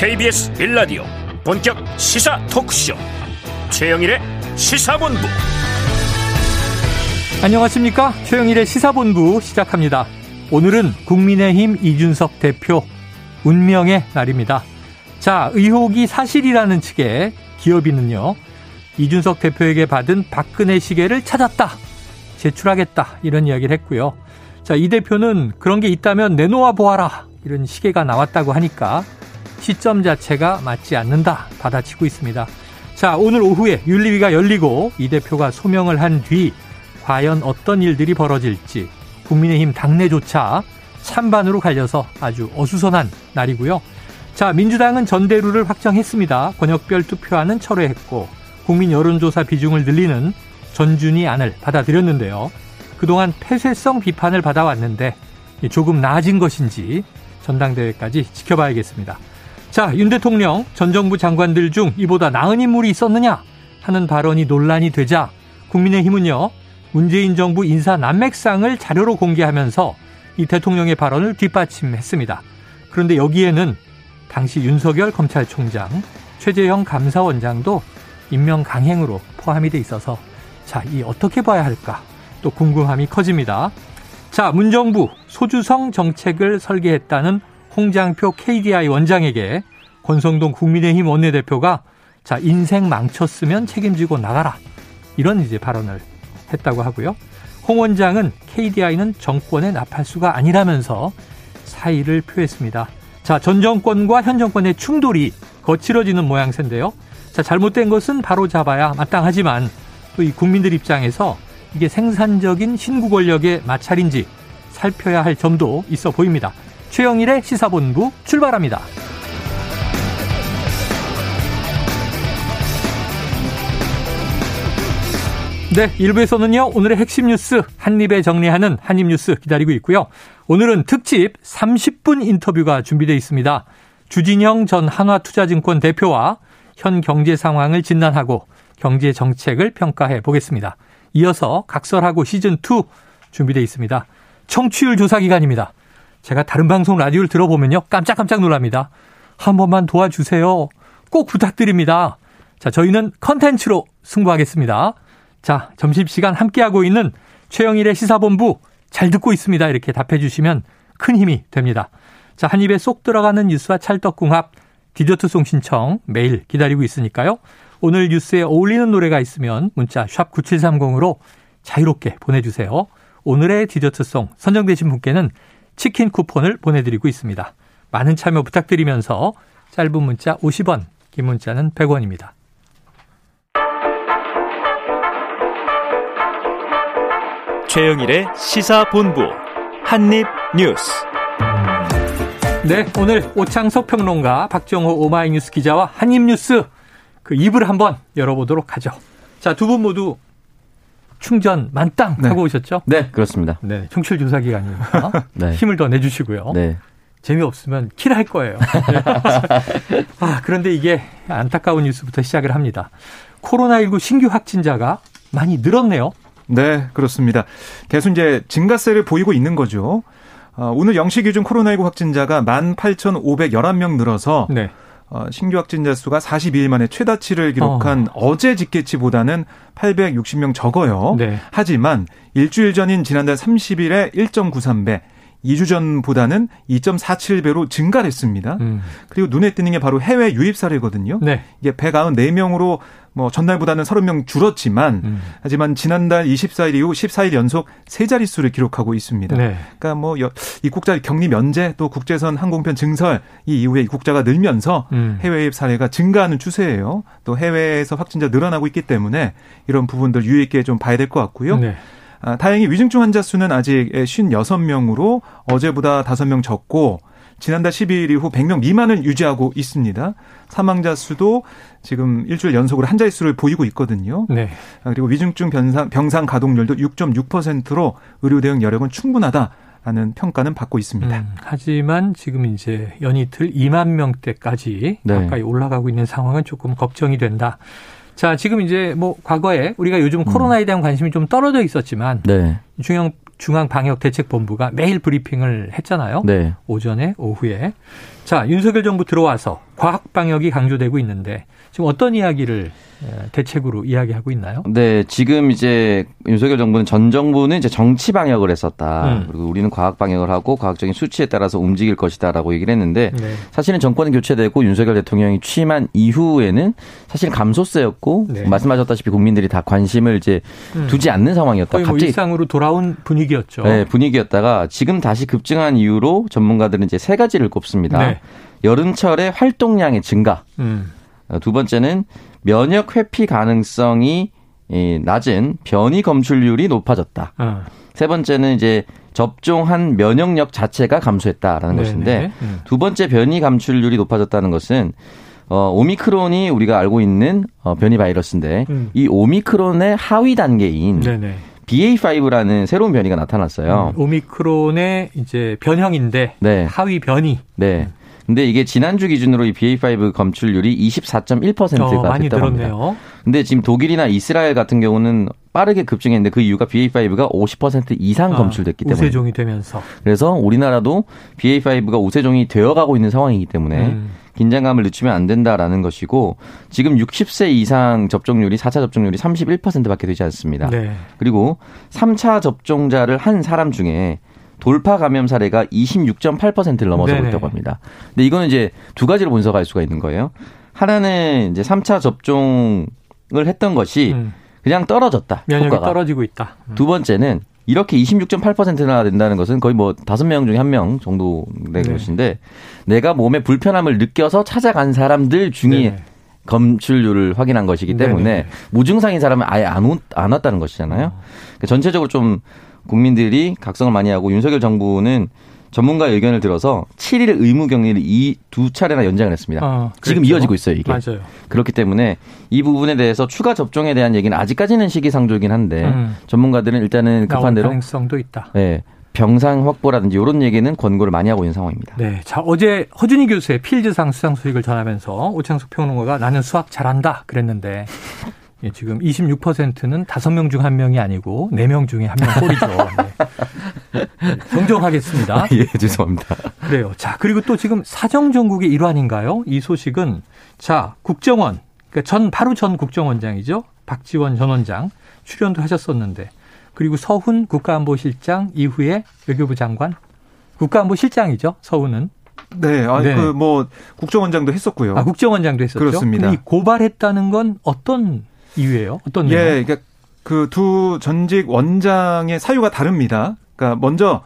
KBS 1라디오 본격 시사 토크쇼 최영일의 시사본부. 안녕하십니까? 최영일의 시사본부 시작합니다. 오늘은 국민의힘 이준석 대표 운명의 날입니다. 자 의혹이 사실이라는 측의 기업인은요 이준석 대표에게 받은 박근혜 시계를 찾았다 제출하겠다 이런 이야기를 했고요. 자 이 대표는 그런 게 있다면 내놓아 보아라 이런 시계가 나왔다고 하니까 시점 자체가 맞지 않는다 받아치고 있습니다. 자, 오늘 오후에 윤리위가 열리고 이 대표가 소명을 한 뒤 과연 어떤 일들이 벌어질지 국민의힘 당내조차 찬반으로 갈려서 아주 어수선한 날이고요. 자, 민주당은 전대루를 확정했습니다. 권역별 투표안은 철회했고 국민 여론조사 비중을 늘리는 전준위 안을 받아들였는데요. 그동안 폐쇄성 비판을 받아왔는데 조금 나아진 것인지 전당대회까지 지켜봐야겠습니다. 자, 윤 대통령 전 정부 장관들 중 이보다 나은 인물이 있었느냐 하는 발언이 논란이 되자 국민의힘은요. 문재인 정부 인사 난맥상을 자료로 공개하면서 이 대통령의 발언을 뒷받침했습니다. 그런데 여기에는 당시 윤석열 검찰총장, 최재형 감사원장도 임명 강행으로 포함이 돼 있어서 자, 이 어떻게 봐야 할까? 또 궁금함이 커집니다. 자, 문정부 소주성 정책을 설계했다는 홍장표 KDI 원장에게 권성동 국민의힘 원내대표가 자, 인생 망쳤으면 책임지고 나가라. 이런 이제 발언을 했다고 하고요. 홍 원장은 KDI는 정권의 나팔수가 아니라면서 사의를 표했습니다. 자, 전 정권과 현 정권의 충돌이 거칠어지는 모양새인데요. 자, 잘못된 것은 바로 잡아야 마땅하지만 또 이 국민들 입장에서 이게 생산적인 신구 권력의 마찰인지 살펴야 할 점도 있어 보입니다. 최영일의 시사본부 출발합니다. 네, 1부에서는요, 오늘의 핵심 뉴스 한입에 정리하는 한입뉴스 기다리고 있고요. 오늘은 특집 30분 인터뷰가 준비되어 있습니다. 주진영 전 한화투자증권 대표와 현 경제 상황을 진단하고 경제 정책을 평가해 보겠습니다. 이어서 각설하고 시즌2 준비되어 있습니다. 청취율 조사 기간입니다. 제가 다른 방송 라디오를 들어보면요. 깜짝깜짝 놀랍니다. 한 번만 도와주세요. 꼭 부탁드립니다. 자, 저희는 컨텐츠로 승부하겠습니다. 자, 점심시간 함께하고 있는 최영일의 시사본부 잘 듣고 있습니다. 이렇게 답해 주시면 큰 힘이 됩니다. 자, 한 입에 쏙 들어가는 뉴스와 찰떡궁합, 디저트송 신청 매일 기다리고 있으니까요. 오늘 뉴스에 어울리는 노래가 있으면 문자 샵 9730으로 자유롭게 보내주세요. 오늘의 디저트송 선정되신 분께는 치킨 쿠폰을 보내드리고 있습니다. 많은 참여 부탁드리면서 짧은 문자 50원, 긴 문자는 100원입니다. 최영일의 시사본부 한입뉴스. 네, 오늘 오창석 평론가, 박정호 오마이뉴스 기자와 한입뉴스 그 입을 한번 열어보도록 하죠. 자, 두 분 모두 충전 만땅 네. 하고 오셨죠? 네, 그렇습니다. 네, 청취율 조사 기간이니까 네. 힘을 더 내주시고요. 네. 재미없으면 킬할 거예요. 아, 그런데 이게 안타까운 뉴스부터 시작을 합니다. 코로나19 신규 확진자가 많이 늘었네요. 네, 그렇습니다. 계속 이제 증가세를 보이고 있는 거죠. 어, 오늘 영시 기준 코로나19 확진자가 18,511명 늘어서 네. 어, 신규 확진자 수가 42일 만에 최다치를 기록한 어. 제 집계치보다는 860명 적어요. 네. 하지만 일주일 전인 지난달 30일에 1.93배, 2주 전보다는 2.47배로 증가했습니다. 음. 그리고 눈에 띄는 게 바로 해외 유입 사례거든요. 네. 이게 194명으로 뭐 전날보다는 30명 줄었지만 음. 하지만 지난달 24일 이후 14일 연속 세 자릿수를 기록하고 있습니다. 네. 그러니까 뭐 입국자 격리 면제 또 국제선 항공편 증설 이 이후에 입국자가 늘면서 음. 해외 유입 사례가 증가하는 추세예요. 또 해외에서 확진자 늘어나고 있기 때문에 이런 부분들 유의 있게 좀 봐야 될 것 같고요. 네. 아, 다행히 위중증 환자 수는 아직 56명으로 어제보다 5명 적고 지난달 12일 이후 100명 미만을 유지하고 있습니다. 사망자 수도 지금 일주일 연속으로 한 자릿 수를 보이고 있거든요. 네. 아, 그리고 위중증 병상, 병상 가동률도 6.6%로 의료 대응 여력은 충분하다. 라는 평가는 받고 있습니다. 음, 하지만 지금 이제 연이틀 2만 명대까지 네. 가까이 올라가고 있는 상황은 조금 걱정이 된다. 자, 지금 이제 뭐 과거에 우리가 요즘 음. 코로나에 대한 관심이 좀 떨어져 있었지만 네. 중앙 중앙 방역 대책 본부가 매일 브리핑을 했잖아요. 네. 오전에 오후에. 자, 윤석열 정부 들어와서 과학 방역이 강조되고 있는데 지금 어떤 이야기를 대책으로 이야기하고 있나요? 네, 지금 이제 윤석열 정부는 전 정부는 이제 정치 방역을 했었다. 음. 그리고 우리는 과학 방역을 하고 과학적인 수치에 따라서 움직일 것이다라고 얘기를 했는데 네. 사실은 정권이 교체되고 윤석열 대통령이 취임한 이후에는 사실 감소세였고 네. 말씀하셨다시피 국민들이 다 관심을 이제 음. 두지 않는 상황이었다. 뭐 갑자기 일상으로 돌아온 분위기였죠. 네, 분위기였다가 지금 다시 급증한 이유로 전문가들은 이제 세 가지를 꼽습니다. 네. 여름철에 활동량의 증가. 음. 두 번째는 면역 회피 가능성이 낮은 변이 검출률이 높아졌다. 어. 세 번째는 이제 접종한 면역력 자체가 감소했다라는 네네. 것인데 음. 두 번째 변이 감출률이 높아졌다는 것은 어, 오미크론이 우리가 알고 있는 어, 변이 바이러스인데 음. 이 오미크론의 하위 단계인 네네. BA5라는 새로운 변이가 나타났어요. 음, 오미크론의 이제 변형인데 네. 하위 변이. 네. 근데 이게 지난주 기준으로 이 BA5 검출률이 24.1%가 어, 많이 됐다고 늘었네요. 합니다. 근데 지금 독일이나 이스라엘 같은 경우는 빠르게 급증했는데 그 이유가 BA5가 50% 이상 아, 검출됐기 때문에 우세종이 되면서 그래서 우리나라도 BA5가 우세종이 되어가고 있는 상황이기 때문에 음. 긴장감을 늦추면 안 된다라는 것이고 지금 60세 이상 접종률이 4차 접종률이 31%밖에 되지 않습니다. 네. 그리고 3차 접종자를 한 사람 중에 돌파 감염 사례가 26.8%를 넘어서고 네네. 있다고 합니다. 근데 이거는 이제 두 가지로 분석할 수가 있는 거예요. 하나는 이제 3차 접종을 했던 것이 음. 그냥 떨어졌다. 면역이 효과가. 떨어지고 있다. 음. 두 번째는 이렇게 26.8%나 된다는 것은 거의 뭐 다섯 명 중에 한 명 정도 된 네. 것인데 내가 몸에 불편함을 느껴서 찾아간 사람들 중에 네 검출률을 확인한 것이기 때문에 네네. 무증상인 사람은 아예 안, 안 왔다는 것이잖아요. 어. 그러니까 전체적으로 좀 국민들이 각성을 많이 하고 윤석열 정부는 전문가의 의견을 들어서 7일 의무 격리를 이 두 차례나 연장을 했습니다. 아, 지금 이어지고 있어요, 이게. 맞아요. 그렇기 때문에 이 부분에 대해서 추가 접종에 대한 얘기는 아직까지는 시기상조이긴 한데 음. 전문가들은 일단은 급한 대로 가능성도 있다. 네. 병상 확보라든지 이런 얘기는 권고를 많이 하고 있는 상황입니다. 네. 자, 어제 허준희 교수의 필즈상 수상 소식을 전하면서 오창석 평론가가 나는 수학 잘한다 그랬는데 예, 지금 26%는 5명 중 1명이 아니고 4명 중에 1명 꼴이죠. 네. 정정하겠습니다. 예, 죄송합니다. 그래요. 자, 그리고 또 지금 사정정국의 일환인가요? 이 소식은 자, 국정원, 그러니까 전, 바로 전 국정원장이죠. 박지원 전 원장 출연도 하셨었는데 그리고 서훈 국가안보실장 이후에 외교부 장관 국가안보실장이죠. 서훈은 네, 아니 네. 그뭐 국정원장도 했었고요. 아, 국정원장도 했었죠. 그렇습니다. 이 고발했다는 건 어떤 이유예요? 어떤 내용? 예, 그러니까 그 두 전직 원장의 사유가 다릅니다. 그러니까 먼저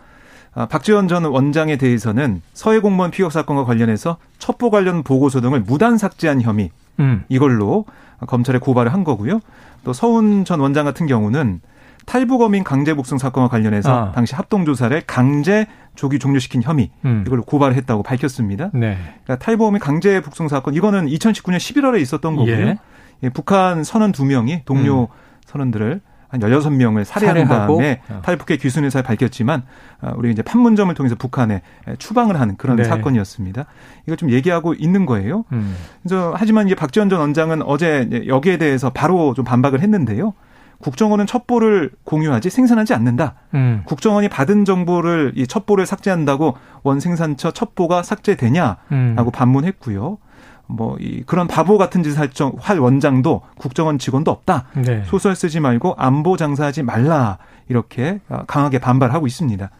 아, 박지원 전 원장에 대해서는 서해 공무원 피격 사건과 관련해서 첩보 관련 보고서 등을 무단 삭제한 혐의 음. 이걸로 검찰에 고발을 한 거고요. 또 서훈 전 원장 같은 경우는 탈북어민 강제 복송 사건과 관련해서 아. 당시 합동 조사를 강제 조기 종료시킨 혐의 음. 이걸 고발을 했다고 밝혔습니다. 네. 그러니까 탈북어민 강제 복송 사건 이거는 2019년 11월에 있었던 거고요. 예. 예, 북한 선원 두 명이 동료 음. 선원들을 한 16명을 살해한 다음에 어. 탈북해 귀순 의사를 밝혔지만 어, 우리 이제 판문점을 통해서 북한에 추방을 하는 그런 네. 사건이었습니다. 이걸 좀 얘기하고 있는 거예요. 음. 그래서 하지만 이제 박지원 전 원장은 어제 여기에 대해서 바로 좀 반박을 했는데요. 국정원은 첩보를 공유하지 생산하지 않는다. 음. 국정원이 받은 정보를 이 첩보를 삭제한다고 원 생산처 첩보가 삭제되냐라고 음. 반문했고요. 뭐 이 그런 바보 같은 짓을 할, 할 원장도 국정원 직원도 없다. 네. 소설 쓰지 말고 안보 장사하지 말라 이렇게 강하게 반발하고 있습니다.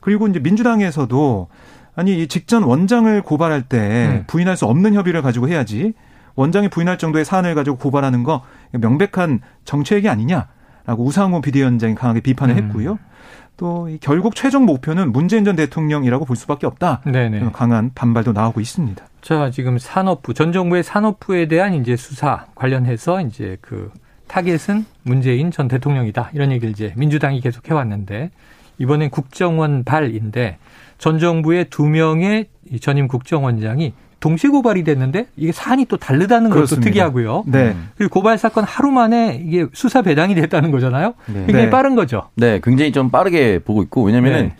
그리고 이제 민주당에서도 아니 이 직전 원장을 고발할 때 음. 부인할 수 없는 혐의를 가지고 해야지 원장이 부인할 정도의 사안을 가지고 고발하는 거 명백한 정치행위 아니냐 라고 우상호 비대위원장이 강하게 비판을 음. 했고요. 또 결국 최종 목표는 문재인 전 대통령이라고 볼 수밖에 없다. 네네. 강한 반발도 나오고 있습니다. 자, 지금 산업부 전 정부의 산업부에 대한 이제 수사 관련해서 이제 그 타겟은 문재인 전 대통령이다. 이런 얘기를 이제 민주당이 계속 해 왔는데 이번엔 국정원 발인데 전 정부의 두 명의 전임 국정원장이 동시 고발이 됐는데 이게 사안이 또 다르다는 그렇습니다. 것도 특이하고요. 네. 그리고 고발 사건 하루 만에 이게 수사 배당이 됐다는 거잖아요. 네. 굉장히 네. 빠른 거죠. 네, 굉장히 좀 빠르게 보고 있고 왜냐면은 네.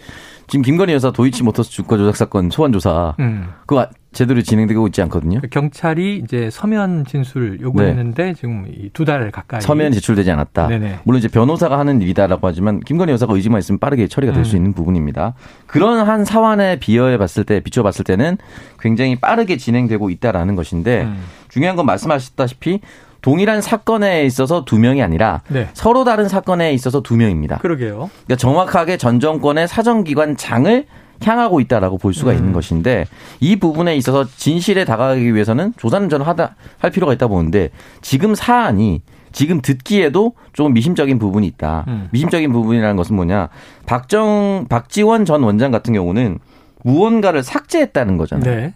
지금 김건희 여사 도이치모터스 주가 조작 사건 소환 조사 음. 그거 제대로 진행되고 있지 않거든요. 그 경찰이 이제 서면 진술 요구했는데 네. 지금 두 달 가까이 서면 제출되지 않았다. 네네. 물론 이제 변호사가 하는 일이다라고 하지만 김건희 여사가 의지만 있으면 빠르게 처리가 될수 음. 있는 부분입니다. 그런 한 사안에 비여해 봤을 때 비춰 봤을 때는 굉장히 빠르게 진행되고 있다라는 것인데 음. 중요한 건 말씀하셨다시피 동일한 사건에 있어서 두 명이 아니라 네. 서로 다른 사건에 있어서 두 명입니다. 그러게요. 그러니까 정확하게 전 정권의 사정기관 장을 향하고 있다라고 볼 수가 음. 있는 것인데 이 부분에 있어서 진실에 다가가기 위해서는 조사는 저는 하다 할 필요가 있다 보는데 지금 사안이 지금 듣기에도 조금 미심적인 부분이 있다. 음. 미심적인 부분이라는 것은 뭐냐? 박정 박지원 전 원장 같은 경우는 무언가를 삭제했다는 거잖아요. 네.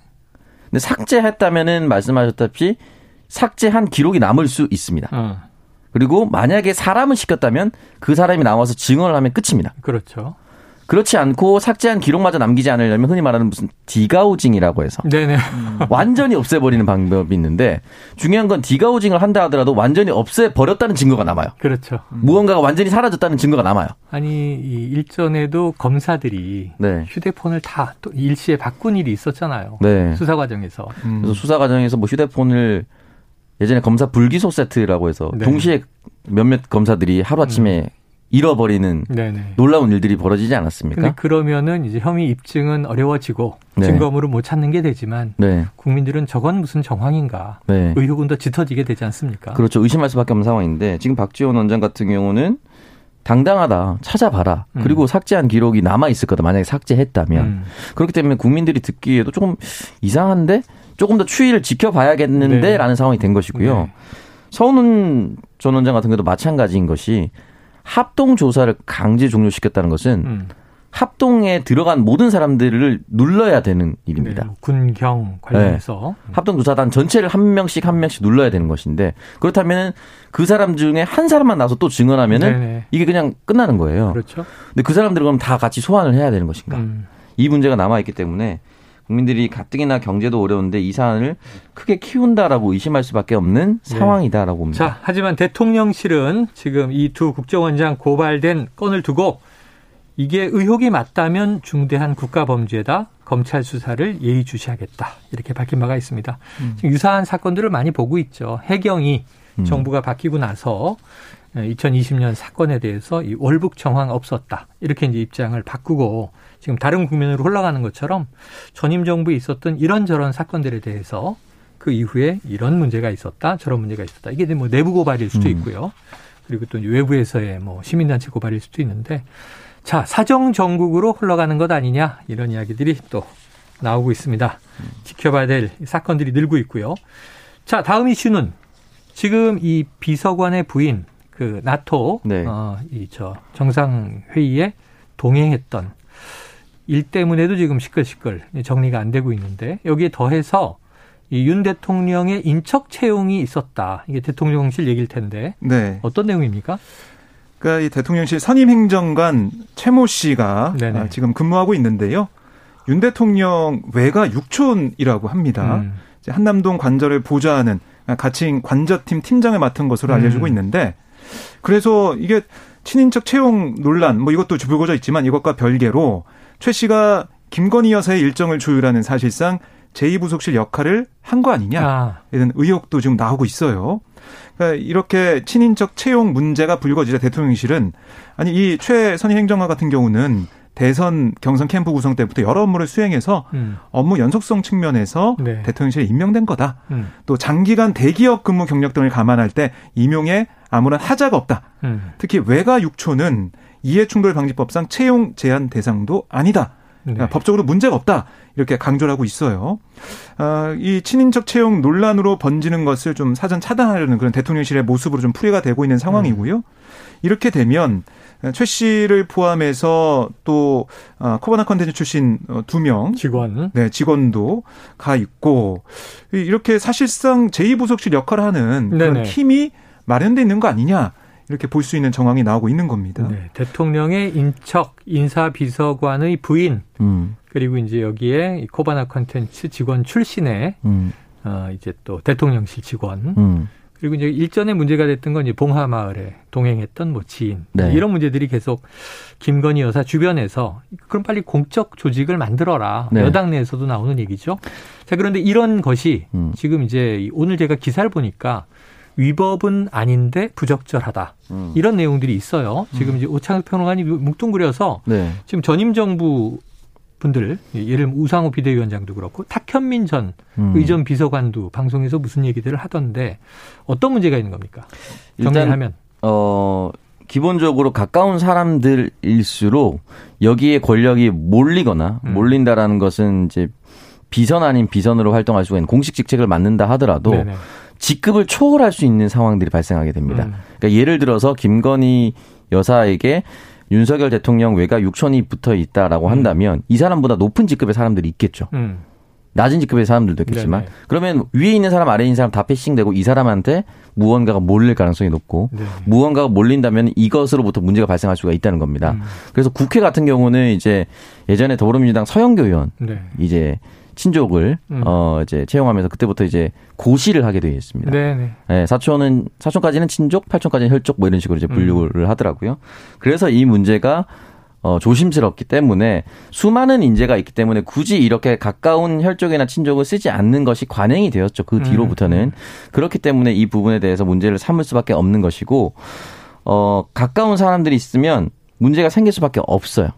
근데 삭제했다면은 말씀하셨다시피 삭제한 기록이 남을 수 있습니다. 어. 그리고 만약에 사람을 시켰다면 그 사람이 나와서 증언을 하면 끝입니다. 그렇죠. 그렇지 않고 삭제한 기록마저 남기지 않으려면 흔히 말하는 무슨 디가우징이라고 해서 네네. 완전히 없애버리는 방법이 있는데 중요한 건 디가우징을 한다 하더라도 완전히 없애버렸다는 증거가 남아요. 그렇죠. 무언가가 완전히 사라졌다는 증거가 남아요. 아니 이 일전에도 검사들이 네. 휴대폰을 다 또 일시에 바꾼 일이 있었잖아요. 네. 수사 과정에서. 음. 그래서 수사 과정에서 뭐 휴대폰을 예전에 검사 불기소 세트라고 해서 네. 동시에 몇몇 검사들이 하루아침에 음. 잃어버리는 네네. 놀라운 일들이 벌어지지 않았습니까? 근데 그러면은 이제 혐의 입증은 어려워지고 네. 증거물을 못 찾는 게 되지만 네. 국민들은 저건 무슨 정황인가 네. 의혹은 더 짙어지게 되지 않습니까? 그렇죠. 의심할 수밖에 없는 상황인데 지금 박지원 원장 같은 경우는 당당하다 찾아봐라 음. 그리고 삭제한 기록이 남아 있을 거다 만약에 삭제했다면 음. 그렇기 때문에 국민들이 듣기에도 조금 이상한데 조금 더 추이를 지켜봐야겠는데라는 네. 상황이 된 것이고요. 네. 서훈 전 원장 같은 경우도 마찬가지인 것이 합동 조사를 강제 종료시켰다는 것은 음. 합동에 들어간 모든 사람들을 눌러야 되는 일입니다. 네, 군경 관련해서 네. 합동 조사단 전체를 한 명씩 한 명씩 눌러야 되는 것인데 그렇다면 그 사람 중에 한 사람만 나서 또 증언하면은 네네. 이게 그냥 끝나는 거예요. 그렇죠. 근데 그 사람들은 그럼 다 같이 소환을 해야 되는 것인가? 음. 이 문제가 남아 있기 때문에 국민들이 가뜩이나 경제도 어려운데 이 사안을 크게 키운다라고 의심할 수밖에 없는 네. 상황이다라고 봅니다. 자, 하지만 대통령실은 지금 이 두 국정원장 고발된 건을 두고 이게 의혹이 맞다면 중대한 국가 범죄다. 검찰 수사를 예의주시하겠다. 이렇게 밝힌 바가 있습니다. 음. 지금 유사한 사건들을 많이 보고 있죠. 해경이 음. 정부가 바뀌고 나서 2020년 사건에 대해서 이 월북 정황 없었다. 이렇게 이제 입장을 바꾸고 지금 다른 국면으로 흘러가는 것처럼 전임 정부에 있었던 이런저런 사건들에 대해서 그 이후에 이런 문제가 있었다, 저런 문제가 있었다. 이게 뭐 내부 고발일 수도 음. 있고요. 그리고 또 외부에서의 뭐 시민단체 고발일 수도 있는데 자, 사정 정국으로 흘러가는 것 아니냐 이런 이야기들이 또 나오고 있습니다. 지켜봐야 될 사건들이 늘고 있고요. 자, 다음 이슈는 지금 이 비서관의 부인 그 나토 네. 어 이 저 정상 회의에 동행했던 일 때문에도 지금 시끌시끌 정리가 안 되고 있는데 여기에 더해서 이윤 대통령의 인척 채용이 있었다. 이게 대통령실 얘기일 텐데 네. 어떤 내용입니까? 그러니까 이 대통령실 선임 행정관 최모 씨가 네네. 아, 지금 근무하고 있는데요. 윤 대통령 외가 육촌이라고 합니다. 음. 한남동 관저를 보좌하는 가칭 관저팀 팀장을 맡은 것으로 알려지고 음. 있는데 그래서 이게 친인척 채용 논란 뭐 이것도 불거져 있지만 이것과 별개로 최 씨가 김건희 여사의 일정을 조율하는 사실상 제2부속실 역할을 한 거 아니냐 아. 이런 의혹도 지금 나오고 있어요. 그러니까 이렇게 친인척 채용 문제가 불거지자 대통령실은 아니 이 최선희 행정관 같은 경우는 대선 경선 캠프 구성 때부터 여러 업무를 수행해서 음. 업무 연속성 측면에서 네. 대통령실에 임명된 거다. 음. 또 장기간 대기업 근무 경력 등을 감안할 때 임용에 아무런 하자가 없다. 음. 특히 외가 육촌은 이해충돌 방지법상 채용 제한 대상도 아니다. 네. 그러니까 법적으로 문제가 없다. 이렇게 강조를 하고 있어요. 아, 이 친인척 채용 논란으로 번지는 것을 좀 사전 차단하려는 그런 대통령실의 모습으로 좀 풀이가 되고 있는 상황이고요. 음. 이렇게 되면 최 씨를 포함해서 또 아, 코바나 컨텐츠 출신 어, 두명 직원, 네 직원도 가 있고 이렇게 사실상 제2부속실 역할을 하는 그런 네네. 팀이 마련돼 있는 거 아니냐 이렇게 볼 수 있는 정황이 나오고 있는 겁니다. 네, 대통령의 인척 인사비서관의 부인 음. 그리고 이제 여기에 코바나 컨텐츠 직원 출신의 음. 어, 이제 또 대통령실 직원 음. 그리고 이제 일전에 문제가 됐던 건 이제 봉하마을에 동행했던 뭐 지인 네. 이런 문제들이 계속 김건희 여사 주변에서 그럼 빨리 공적 조직을 만들어라 네. 여당 내에서도 나오는 얘기죠. 자 그런데 이런 것이 음. 지금 이제 오늘 제가 기사를 보니까 위법은 아닌데 부적절하다 음. 이런 내용들이 있어요. 지금 음. 이제 오창석 평론가님 뭉뚱그려서 네. 지금 전임 정부 분들 예를 들면 우상호 비대위원장도 그렇고 탁현민 전 음. 의전 비서관도 방송에서 무슨 얘기들을 하던데 어떤 문제가 있는 겁니까? 정리하면 어 기본적으로 가까운 사람들일수록 여기에 권력이 몰리거나 음. 몰린다라는 것은 이제 비선 아닌 비선으로 활동할 수가 있는 공식 직책을 맡는다 하더라도 네네. 직급을 초월할 수 있는 상황들이 발생하게 됩니다. 음. 그러니까 예를 들어서 김건희 여사에게 윤석열 대통령 외가 6천이 붙어 있다라고 음. 한다면 이 사람보다 높은 직급의 사람들이 있겠죠. 음. 낮은 직급의 사람들도 있겠지만 네네. 그러면 위에 있는 사람 아래에 있는 사람 다 패싱되고 이 사람한테 무언가가 몰릴 가능성이 높고 네. 무언가가 몰린다면 이것으로부터 문제가 발생할 수가 있다는 겁니다. 음. 그래서 국회 같은 경우는 이제 예전에 더불어민주당 서영교 의원 네. 이제 친족을 음. 어 이제 채용하면서 그때부터 이제 고시를 하게 되어 있습니다. 네, 네. 사촌은 사촌까지는 친족, 팔촌까지는 혈족 뭐 이런 식으로 이제 분류를 음. 하더라고요. 그래서 이 문제가 어, 조심스럽기 때문에 수많은 인재가 있기 때문에 굳이 이렇게 가까운 혈족이나 친족을 쓰지 않는 것이 관행이 되었죠. 그 뒤로부터는. 음. 그렇기 때문에 이 부분에 대해서 문제를 삼을 수밖에 없는 것이고, 어, 가까운 사람들이 있으면 문제가 생길 수밖에 없어요.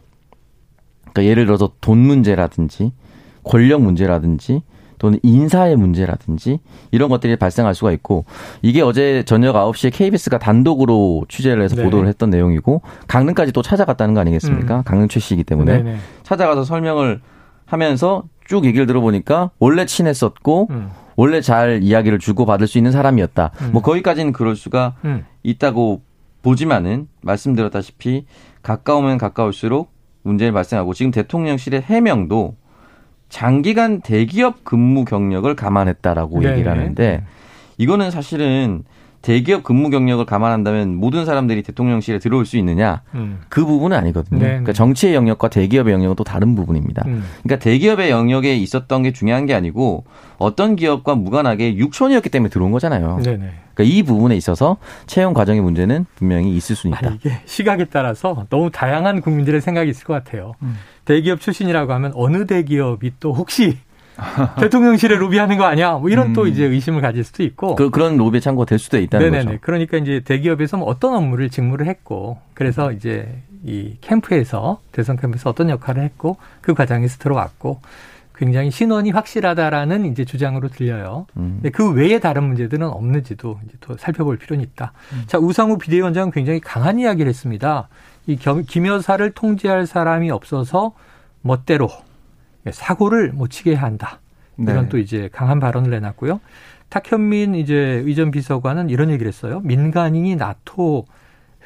그러니까 예를 들어서 돈 문제라든지 권력 문제라든지 또는 인사의 문제라든지 이런 것들이 발생할 수가 있고 이게 어제 저녁 9시에 KBS가 단독으로 취재를 해서 네. 보도를 했던 내용이고 강릉까지 또 찾아갔다는 거 아니겠습니까? 음. 강릉 최씨이기 때문에 네네. 찾아가서 설명을 하면서 쭉 얘기를 들어보니까 원래 친했었고 음. 원래 잘 이야기를 주고 받을 수 있는 사람이었다. 음. 뭐 거기까지는 그럴 수가 음. 있다고 보지만은 말씀드렸다시피 가까우면 가까울수록 문제를 발생하고 지금 대통령실의 해명도 장기간 대기업 근무 경력을 감안했다라고 네. 얘기를 하는데 이거는 사실은 대기업 근무 경력을 감안한다면 모든 사람들이 대통령실에 들어올 수 있느냐 음. 그 부분은 아니거든요. 네. 그러니까 정치의 영역과 대기업의 영역은 또 다른 부분입니다. 음. 그러니까 대기업의 영역에 있었던 게 중요한 게 아니고 어떤 기업과 무관하게 육촌이었기 때문에 들어온 거잖아요. 네, 네. 그러니까 이 부분에 있어서 채용 과정의 문제는 분명히 있을 수 있다. 아니, 이게 시각에 따라서 너무 다양한 국민들의 생각이 있을 것 같아요. 음. 대기업 출신이라고 하면 어느 대기업이 또 혹시 대통령실에 로비하는 거 아니야? 뭐 이런 음. 또 이제 의심을 가질 수도 있고. 그, 그런 로비에 참고 될 수도 있다는 네네네. 거죠. 그러니까 이제 대기업에서 뭐 어떤 업무를 직무를 했고, 그래서 이제 이 캠프에서 대선 캠프에서 어떤 역할을 했고, 그 과정에서 들어왔고, 굉장히 신원이 확실하다라는 이제 주장으로 들려요. 음. 근데 그 외에 다른 문제들은 없는지도 이제 또 살펴볼 필요는 있다. 음. 자, 우상우 비대위원장은 굉장히 강한 이야기를 했습니다. 이 김 여사를 통제할 사람이 없어서 멋대로 사고를 못 치게 한다. 이런 네. 또 이제 강한 발언을 내놨고요. 탁현민 이제 의전 비서관은 이런 얘기를 했어요. 민간인이 나토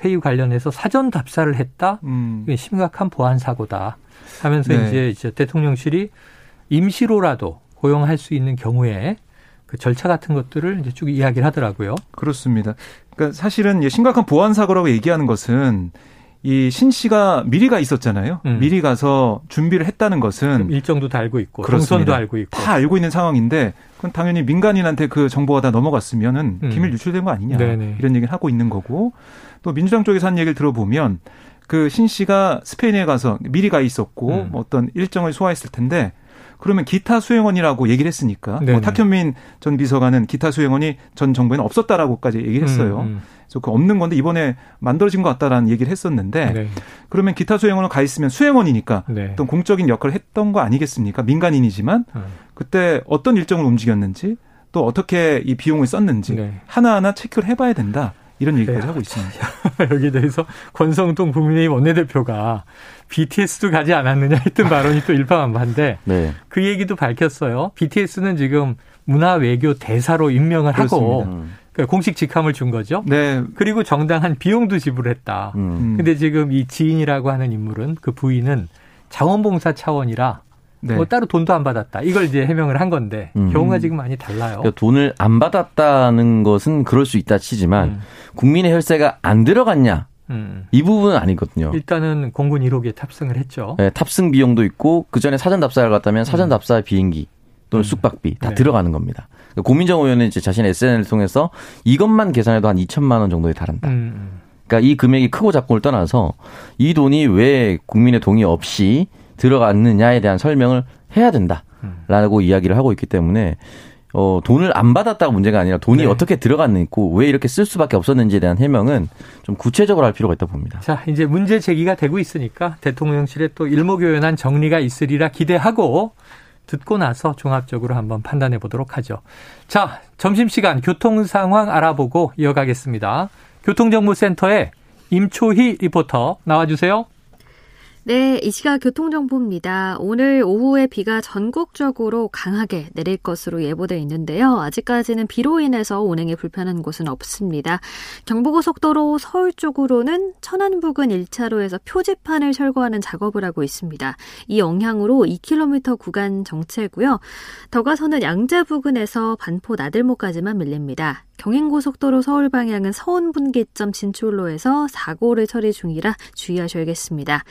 회의 관련해서 사전 답사를 했다. 음. 이게 심각한 보안 사고다. 하면서 네. 이제, 이제 대통령실이 임시로라도 고용할 수 있는 경우에 그 절차 같은 것들을 이제 쭉 이야기를 하더라고요. 그렇습니다. 그러니까 사실은 심각한 보안 사고라고 얘기하는 것은 이 신 씨가 미리 가 있었잖아요. 음. 미리 가서 준비를 했다는 것은 일정도 다 알고 있고 동선도 알고 있고 다 알고 있는 상황인데 그건 당연히 민간인한테 그 정보가 다 넘어갔으면은 음. 기밀 유출된 거 아니냐 네네. 이런 얘기를 하고 있는 거고 또 민주당 쪽에서 한 얘기를 들어보면 그 신 씨가 스페인에 가서 미리 가 있었고 음. 뭐 어떤 일정을 소화했을 텐데 그러면 기타 수행원이라고 얘기를 했으니까 뭐 탁현민 전 비서관은 기타 수행원이 전 정부에는 없었다라고까지 얘기를 했어요. 음, 음. 그래서 그 없는 건데 이번에 만들어진 것 같다라는 얘기를 했었는데 네. 그러면 기타 수행원은 가 있으면 수행원이니까 네. 어떤 공적인 역할을 했던 거 아니겠습니까? 민간인이지만 음. 그때 어떤 일정을 움직였는지 또 어떻게 이 비용을 썼는지 네. 하나하나 체크를 해봐야 된다. 이런 얘기까지 네. 하고 있습니다. 여기에 대해서 권성동 국민의힘 원내대표가 BTS도 가지 않았느냐 했던 발언이 또 일파만파인데 네. 그 얘기도 밝혔어요. BTS는 지금 문화 외교 대사로 임명을 그렇습니다. 하고 음. 그 공식 직함을 준 거죠. 네. 그리고 정당한 비용도 지불했다. 음. 근데 지금 이 지인이라고 하는 인물은 그 부인은 자원봉사 차원이라 네. 뭐 따로 돈도 안 받았다. 이걸 이제 해명을 한 건데 음. 경우가 지금 많이 달라요. 그러니까 돈을 안 받았다는 것은 그럴 수 있다 치지만 음. 국민의 혈세가 안 들어갔냐? 음. 이 부분은 아니거든요. 일단은 공군 1호기에 탑승을 했죠. 네, 탑승 비용도 있고 그 전에 사전 답사를 갔다면 사전 음. 답사 비행기 또는 음. 숙박비 다 네. 들어가는 겁니다. 고민정 의원은 이제 자신의 SNS를 통해서 이것만 계산해도 한 2천만 원 정도에 달한다. 음. 그러니까 이 금액이 크고 작고를 떠나서 이 돈이 왜 국민의 동의 없이 들어갔느냐에 대한 설명을 해야 된다라고 음. 이야기를 하고 있기 때문에 어, 돈을 안 받았다가 문제가 아니라 돈이 네. 어떻게 들어갔는고 왜 이렇게 쓸 수밖에 없었는지에 대한 해명은 좀 구체적으로 할 필요가 있다 고 봅니다. 자, 이제 문제 제기가 되고 있으니까 대통령실에 또 일목요연한 정리가 있으리라 기대하고 듣고 나서 종합적으로 한번 판단해 보도록 하죠. 자, 점심시간 교통 상황 알아보고 이어가겠습니다. 교통정보센터에 임초희 리포터 나와주세요. 네, 이 시각 교통정보입니다. 오늘 오후에 비가 전국적으로 강하게 내릴 것으로 예보돼 있는데요. 아직까지는 비로 인해서 운행에 불편한 곳은 없습니다. 경부고속도로 서울 쪽으로는 천안 부근 1차로에서 표지판을 철거하는 작업을 하고 있습니다. 이 영향으로 2km 구간 정체고요. 더 가서는 양재 부근에서 반포 나들목까지만 밀립니다. 경인고속도로 서울 방향은 서운 분기점 진출로에서 사고를 처리 중이라 주의하셔야겠습니다.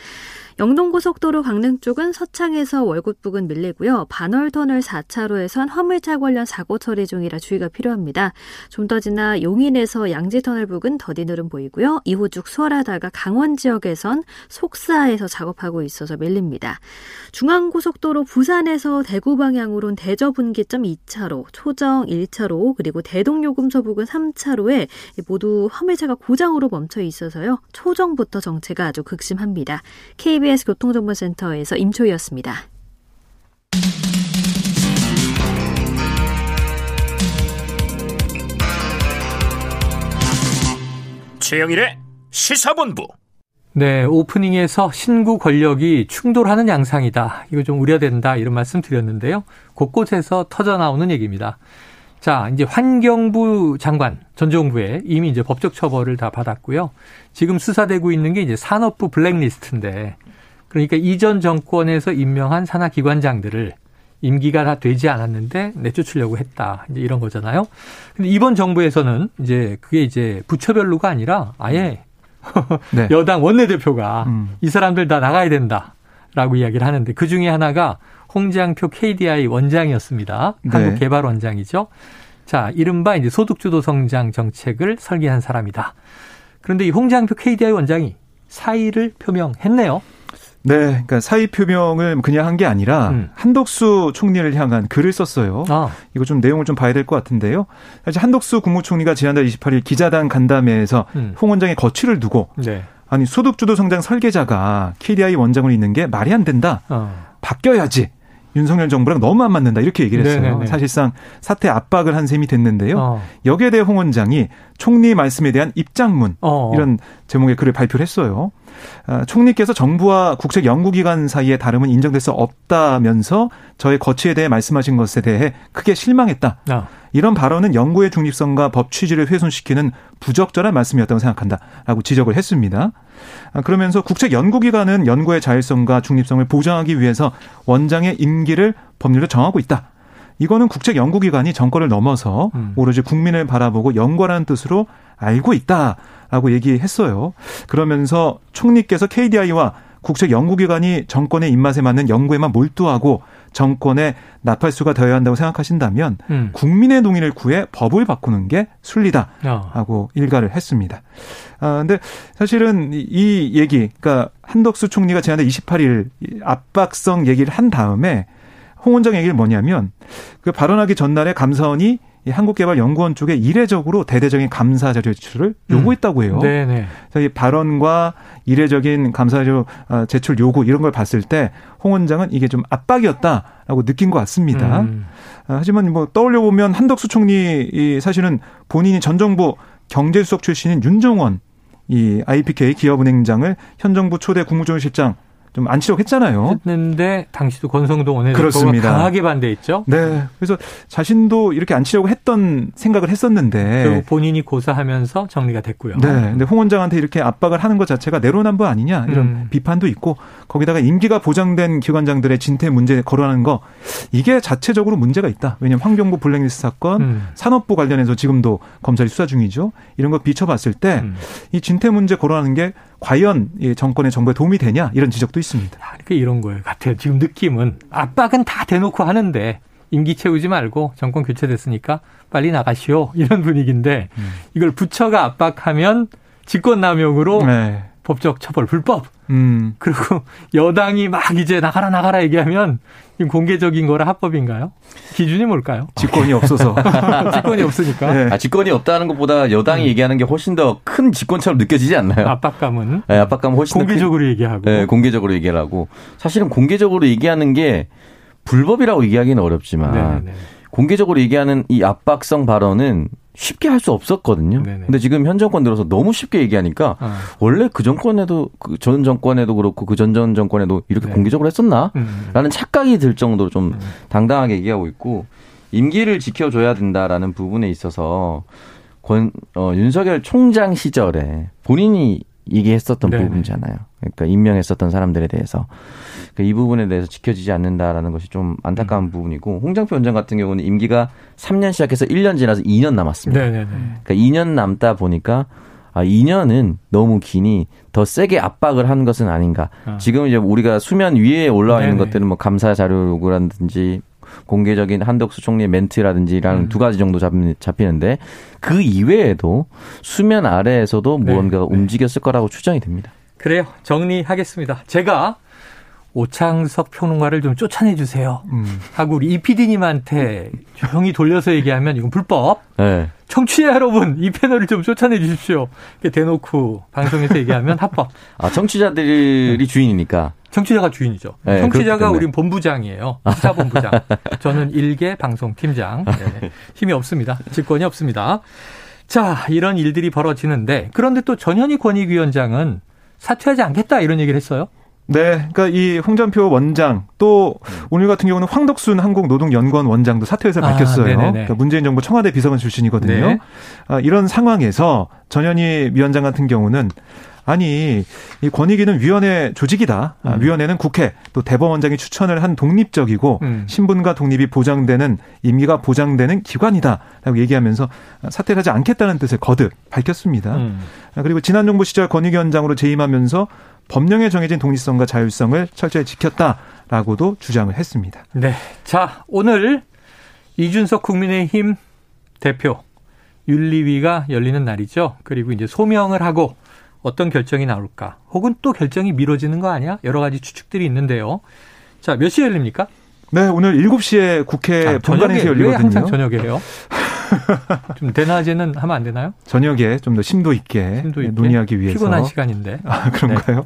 영동고속도로 강릉 쪽은 서창에서 월곶 부근 밀리고요. 반월터널 4차로에선 화물차 관련 사고 처리 중이라 주의가 필요합니다. 좀 더 지나 용인에서 양지터널 부근 더디 느름 보이고요. 이후 쭉 수월하다가 강원 지역에선 속사에서 작업하고 있어서 밀립니다. 중앙고속도로 부산에서 대구 방향으로는 대저 분기점 2차로, 초정 1차로, 그리고 대동요금소 부근 3차로에 모두 화물차가 고장으로 멈춰 있어서요. 초정부터 정체가 아주 극심합니다. KBS KBS 교통정보센터에서 임초희였습니다. 최영일의 시사본부. 네, 오프닝에서 신구 권력이 충돌하는 양상이다. 이거 좀 우려된다. 이런 말씀 드렸는데요. 곳곳에서 터져 나오는 얘기입니다. 자, 이제 환경부 장관 전 정부에 이미 이제 법적 처벌을 다 받았고요. 지금 수사되고 있는 게 이제 산업부 블랙리스트인데 그러니까 이전 정권에서 임명한 산하 기관장들을 임기가 다 되지 않았는데 내쫓으려고 했다. 이제 이런 거잖아요. 근데 이번 정부에서는 이제 그게 이제 부처별로가 아니라 아예 네. 여당 원내대표가 음. 이 사람들 다 나가야 된다 라고 이야기를 하는데 그 중에 하나가 홍장표 KDI 원장이었습니다. 네. 한국개발원장이죠. 자, 이른바 이제 소득주도 성장 정책을 설계한 사람이다. 그런데 이 홍장표 KDI 원장이 사의를 표명했네요. 네, 그러니까 사의 표명을 그냥 한 게 아니라 음. 한덕수 총리를 향한 글을 썼어요. 아. 이거 좀 내용을 좀 봐야 될 것 같은데요. 사실 한덕수 국무총리가 지난달 28일 기자단 간담회에서 음. 홍 원장의 거취를 두고 네. 아니 소득주도 성장 설계자가 KDI 원장으로 있는 게 말이 안 된다. 어. 바뀌어야지. 윤석열 정부랑 너무 안 맞는다 이렇게 얘기를 했어요. 네네네. 사실상 사태 압박을 한 셈이 됐는데요. 어. 대해 홍 원장이 총리 말씀에 대한 입장문 어. 이런 제목의 글을 발표를 했어요. 아, 총리께서 정부와 국책 연구기관 사이에 다름은 인정될 수 없다면서 저의 거취에 대해 말씀하신 것에 대해 크게 실망했다. 아. 이런 발언은 연구의 중립성과 법 취지를 훼손시키는 부적절한 말씀이었다고 생각한다라고 지적을 했습니다. 아, 그러면서 국책 연구기관은 연구의 자율성과 중립성을 보장하기 위해서 원장의 임기를 법률로 정하고 있다. 이거는 국책 연구기관이 정권을 넘어서 음. 오로지 국민을 바라보고 연구하라는 뜻으로 알고 있다. 라고 얘기했어요. 그러면서 총리께서 KDI와 국책 연구기관이 정권의 입맛에 맞는 연구에만 몰두하고 정권의 나팔수가 되어야 한다고 생각하신다면 음. 국민의 동의를 구해 법을 바꾸는 게 순리다라고 어. 일가를 했습니다. 아 근데 사실은 이 얘기 그러니까 한덕수 총리가 지난달 28일 압박성 얘기를 한 다음에 홍 원장 얘기를 뭐냐면 그 발언하기 전날에 감사원이 이 한국개발연구원 쪽에 이례적으로 대대적인 감사 자료 제출을 음. 요구했다고 해요. 네네. 그래서 이 발언과 이례적인 감사 자료 어, 제출 요구 이런 걸 봤을 때 홍 원장은 이게 좀 압박이었다라고 느낀 것 같습니다. 음. 어, 하지만 뭐 떠올려 보면 한덕수 총리 이 사실은 본인이 전 정부 경제수석 출신인 윤종원 이 IPK 기업은행장을 현 정부 초대 국무조정실장 좀 안치려고 했잖아요. 했는데 당시도 권성동 원내대표가 강하게 반대했죠. 네. 그래서 자신도 이렇게 안치려고 했던 생각을 했었는데 결국 본인이 고사하면서 정리가 됐고요. 네. 근데 홍 원장한테 이렇게 압박을 하는 것 자체가 내로남불 아니냐 이런 음. 비판도 있고 거기다가 임기가 보장된 기관장들의 진퇴 문제 거론하는 거 이게 자체적으로 문제가 있다. 왜냐하면 환경부 블랙리스트 사건, 음. 산업부 관련해서 지금도 검찰이 수사 중이죠. 이런 거 비춰봤을 때이 음. 진퇴 문제 거론하는 게 과연 정권의 정부에 도움이 되냐 이런 지적도 있습니다. 그러니까 이런 거예요. 같아요. 지금 느낌은 압박은 다 대놓고 하는데 임기 채우지 말고 정권 교체됐으니까 빨리 나가시오 이런 분위기인데 음. 이걸 부처가 압박하면 직권남용으로 네. 법적 처벌 불법. 음. 그리고 여당이 막 이제 나가라 나가라 얘기하면 공개적인 거라 합법인가요? 기준이 뭘까요? 직권이 없어서. 직권이 없으니까. 네. 아, 직권이 없다는 것보다 여당이 음. 얘기하는 게 훨씬 더 큰 직권처럼 느껴지지 않나요? 압박감은. 네, 압박감은 훨씬 공개적으로 큰, 얘기하고. 네, 공개적으로 얘기를 하고. 사실은 공개적으로 얘기하는 게 불법이라고 얘기하기는 어렵지만 네네. 네. 공개적으로 얘기하는 이 압박성 발언은 쉽게 할 수 없었거든요. 네네. 근데 지금 현 정권 들어서 너무 쉽게 얘기하니까 아. 원래 그 정권에도 그 전 정권에도 그렇고 그 전전 정권에도 이렇게 네. 공개적으로 했었나라는 음. 착각이 들 정도로 좀 음. 당당하게 얘기하고 있고 임기를 지켜줘야 된다라는 부분에 있어서 권, 어, 윤석열 총장 시절에 본인이 얘기했었던 네네. 부분이잖아요. 그러니까 임명했었던 사람들에 대해서 그러니까 이 부분에 대해서 지켜지지 않는다라는 것이 좀 안타까운 음. 부분이고 홍장표 원장 같은 경우는 임기가 3년 시작해서 1년 지나서 2년 남았습니다. 네네네. 그러니까 2년 남다 보니까 아 2년은 너무 기니 더 세게 압박을 한 것은 아닌가. 아. 지금 이제 우리가 수면 위에 올라와 있는 것들은 뭐 감사 자료 요구라든지 공개적인 한덕수 총리의 멘트라든지라는 음. 두 가지 정도 잡히는데 그 이외에도 수면 아래에서도 네. 무언가가 네. 움직였을 거라고 추정이 됩니다. 그래요. 정리하겠습니다. 제가 오창석 평론가를 좀 쫓아내 주세요. 음. 하고 우리 이 PD님한테 조용히 돌려서 얘기하면 이건 불법. 네. 청취자 여러분, 이 패널을 좀 쫓아내 주십시오. 이렇게 대놓고 방송에서 얘기하면 합법. 아, 청취자들이 네. 주인이니까. 청취자가 주인이죠. 네, 청취자가 우린 본부장이에요. 시사본부장. 저는 일개 방송팀장. 네. 힘이 없습니다. 직권이 없습니다. 자, 이런 일들이 벌어지는데 그런데 또 전현희 권익위원장은 사퇴하지 않겠다 이런 얘기를 했어요. 네, 그러니까 이 홍준표 원장 또 오늘 같은 경우는 황덕순 한국노동연구원 원장도 사퇴 의사를 아, 밝혔어요. 그러니까 문재인 정부 청와대 비서관 출신이거든요. 네. 아, 이런 상황에서 전현희 위원장 같은 경우는 아니 이 권익위는 위원회 조직이다. 아, 음. 위원회는 국회 또 대법원장이 추천을 한 독립적이고 음. 신분과 독립이 보장되는 임기가 보장되는 기관이다라고 얘기하면서 사퇴를 하지 않겠다는 뜻을 거듭 밝혔습니다. 음. 아, 그리고 지난 정부 시절 권익위원장으로 재임하면서 법령에 정해진 독립성과 자율성을 철저히 지켰다라고도 주장을 했습니다. 네. 자, 오늘 이준석 국민의힘 대표 윤리위가 열리는 날이죠. 그리고 이제 소명을 하고 어떤 결정이 나올까? 혹은 또 결정이 미뤄지는 거 아니야? 여러 가지 추측들이 있는데요. 자, 몇 시에 열립니까? 네, 오늘 7시에 국회 아, 본관에서 열리거든요. 왜 항상 저녁에 해요? 좀 대낮에는 하면 안 되나요? 저녁에 좀 더 심도 있게, 심도 있게 논의하기 위해서 피곤한 시간인데. 아, 그런가요? 네.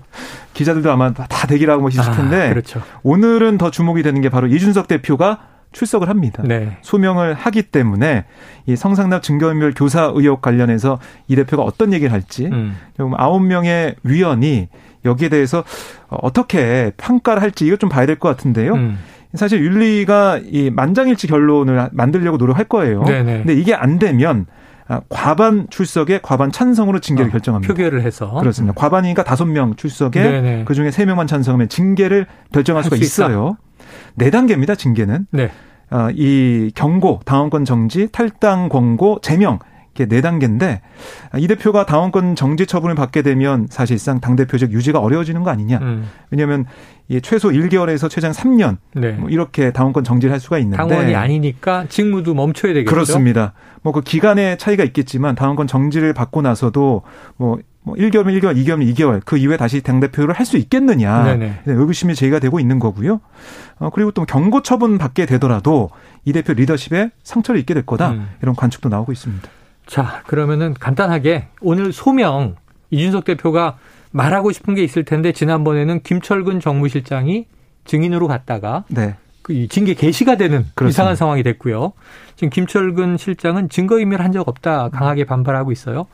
기자들도 아마 다 대기라고 하실 아, 텐데 그렇죠. 오늘은 더 주목이 되는 게 바로 이준석 대표가 출석을 합니다. 네. 소명을 하기 때문에 이 성상납 증거인멸 교사 의혹 관련해서 이 대표가 어떤 얘기를 할지 음. 아홉 명의 위원이 여기에 대해서 어떻게 평가를 할지 이거 좀 봐야 될 것 같은데요. 음. 사실 윤리가 이 만장일치 결론을 만들려고 노력할 거예요. 네네. 근데 이게 안 되면 아, 과반 출석에 과반 찬성으로 징계를 어, 결정합니다. 표결을 해서 그렇습니다. 과반이니까 다섯 명 출석에 그 중에 세 명만 찬성하면 징계를 결정할 수가 있어요. 네 단계입니다. 징계는. 네. 어, 이 경고, 당원권 정지, 탈당 권고, 제명 네 단계인데 이 대표가 당원권 정지 처분을 받게 되면 사실상 당 대표직 유지가 어려워지는 거 아니냐. 음. 왜냐하면 이 최소 1개월에서 최장 3년 네. 뭐 이렇게 당원권 정지를 할 수가 있는데 당원이 아니니까 직무도 멈춰야 되겠죠. 그렇습니다. 뭐 그 기간의 차이가 있겠지만 당원권 정지를 받고 나서도 뭐 뭐 1개월이면 1개월, 2개월이면 2개월, 그 이후에 다시 당대표를 할 수 있겠느냐. 네네. 의구심이 제기가 되고 있는 거고요. 어, 그리고 또 경고 처분 받게 되더라도 이 대표 리더십에 상처를 입게 될 거다. 음. 이런 관측도 나오고 있습니다. 자, 그러면은 간단하게 오늘 소명 이준석 대표가 말하고 싶은 게 있을 텐데 지난번에는 김철근 정무실장이 증인으로 갔다가 네. 그 징계 개시가 되는 그렇습니다. 이상한 상황이 됐고요. 지금 김철근 실장은 증거인멸 한 적 없다 강하게 반발하고 있어요.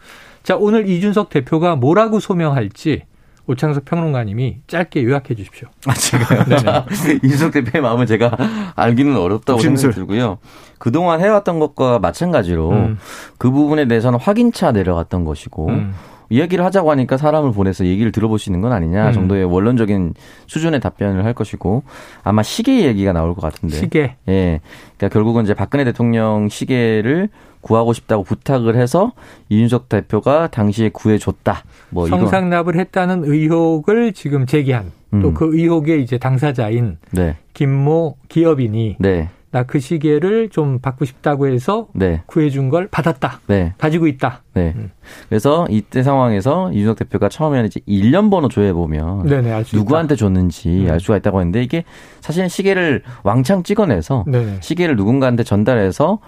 자, 오늘 이준석 대표가 뭐라고 소명할지 오창석 평론가님이 짧게 요약해 주십시오. 아, 제가요? 이준석 대표의 마음은 제가 알기는 어렵다고 생각이 들고요. 그동안 해왔던 것과 마찬가지로 음. 그 부분에 대해서는 확인차 내려갔던 것이고 음. 이야기를 하자고 하니까 사람을 보내서 얘기를 들어보시는 건 아니냐 음. 정도의 원론적인 수준의 답변을 할 것이고 아마 시계 얘기가 나올 것 같은데. 시계. 예. 그러니까 결국은 이제 박근혜 대통령 시계를 구하고 싶다고 부탁을 해서 이준석 대표가 당시에 구해줬다. 뭐 성상납을 했다는 의혹을 지금 제기한 음. 또그 의혹의 이제 당사자인 네. 김모 기업인이 네. 나그 시계를 좀 받고 싶다고 해서 네. 구해준 걸 받았다. 네. 가지고 있다. 네. 음. 그래서 이때 상황에서 이준석 대표가 처음에는 이제 1년 번호 조회 보면 누구한테 줬는지 음. 알 수가 있다고 했는데 이게 사실은 시계를 왕창 찍어내서 네네. 시계를 누군가한테 전달해서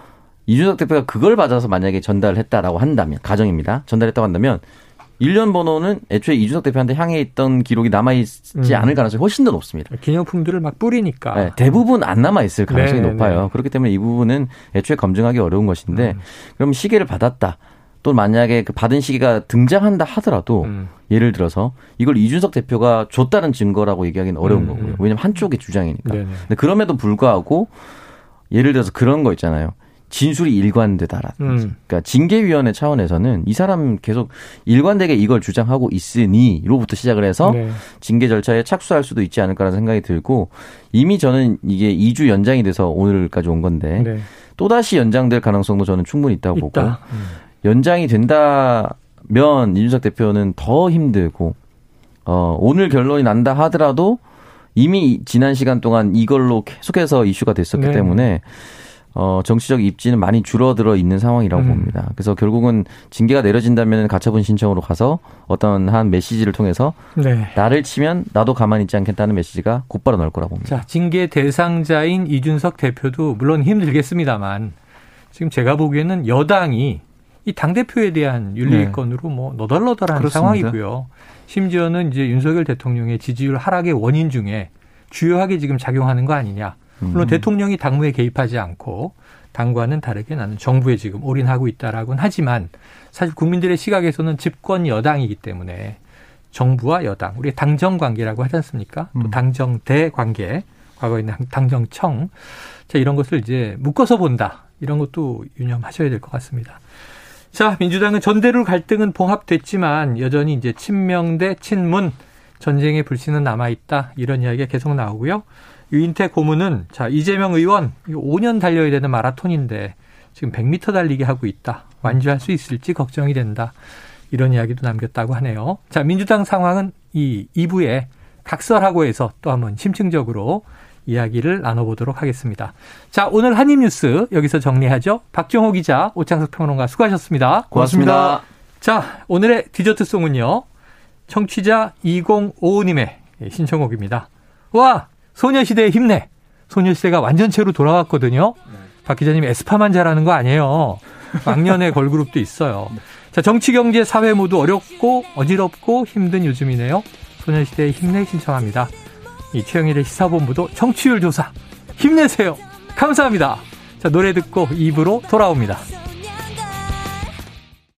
이준석 대표가 그걸 받아서 만약에 전달을 했다라고 한다면 가정입니다. 전달했다고 한다면 1년 번호는 애초에 이준석 대표한테 향해 있던 기록이 남아있지 음. 않을 가능성이 훨씬 더 높습니다. 기념품들을 막 뿌리니까. 네, 대부분 안 남아있을 가능성이 네, 높아요. 네. 그렇기 때문에 이 부분은 애초에 검증하기 어려운 것인데, 음. 그럼 시계를 받았다. 또 만약에 그 받은 시계가 등장한다 하더라도, 음. 예를 들어서 이걸 이준석 대표가 줬다는 증거라고 얘기하기는 어려운 음, 거고요. 음. 왜냐면 한쪽의 주장이니까. 네네. 근데 그럼에도 불구하고, 예를 들어서 그런 거 있잖아요. 진술이 일관되다라든지. 음. 그러니까 징계위원회 차원에서는 이 사람 계속 일관되게 이걸 주장하고 있으니로부터 시작을 해서 네. 징계 절차에 착수할 수도 있지 않을까라는 생각이 들고 이미 저는 이게 2주 연장이 돼서 오늘까지 온 건데 네. 또 다시 연장될 가능성도 저는 충분히 있다고 있다. 보고 음. 연장이 된다면 이준석 대표는 더 힘들고 어 오늘 결론이 난다 하더라도 이미 지난 시간 동안 이걸로 계속해서 이슈가 됐었기 네. 때문에 어, 정치적 입지는 많이 줄어들어 있는 상황이라고 음. 봅니다. 그래서 결국은 징계가 내려진다면 가처분 신청으로 가서 어떤 한 메시지를 통해서 네. 나를 치면 나도 가만히 있지 않겠다는 메시지가 곧바로 나올 거라고 봅니다. 자, 징계 대상자인 이준석 대표도 물론 힘들겠습니다만 지금 제가 보기에는 여당이 이 당대표에 대한 윤리위권으로 네. 뭐 너덜너덜한 그렇습니다. 상황이고요. 심지어는 이제 윤석열 대통령의 지지율 하락의 원인 중에 주요하게 지금 작용하는 거 아니냐. 물론 음. 대통령이 당무에 개입하지 않고 당과는 다르게 나는 정부에 지금 올인하고 있다라고는 하지만 사실 국민들의 시각에서는 집권 여당이기 때문에 정부와 여당, 우리 당정 관계라고 하지 않습니까? 또 음. 당정대 관계, 과거에 있는 당정청. 자, 이런 것을 이제 묶어서 본다. 이런 것도 유념하셔야 될 것 같습니다. 자, 민주당은 전대로 갈등은 봉합됐지만 여전히 이제 친명 대 친문 전쟁의 불씨는 남아 있다. 이런 이야기가 계속 나오고요. 유인태 고문은 자 이재명 의원 5년 달려야 되는 마라톤인데 지금 100m 달리기 하고 있다. 완주할 수 있을지 걱정이 된다. 이런 이야기도 남겼다고 하네요. 자 민주당 상황은 이 2부에 각설하고 해서 또 한번 심층적으로 이야기를 나눠보도록 하겠습니다. 자 오늘 한입뉴스 여기서 정리하죠. 박정호 기자, 오창석 평론가 수고하셨습니다. 고맙습니다. 자 오늘의 디저트송은요. 청취자 2055님의 신청곡입니다. 와 소녀시대 힘내. 소녀시대가 완전체로 돌아왔거든요. 네. 박 기자님 에스파만 잘하는 거 아니에요. 왕년의 걸그룹도 있어요. 자, 정치, 경제, 사회 모두 어렵고 어지럽고 힘든 요즘이네요. 소녀시대 힘내 신청합니다. 이 최영일의 시사본부도 청취율 조사 힘내세요. 감사합니다. 자, 노래 듣고 입으로 돌아옵니다.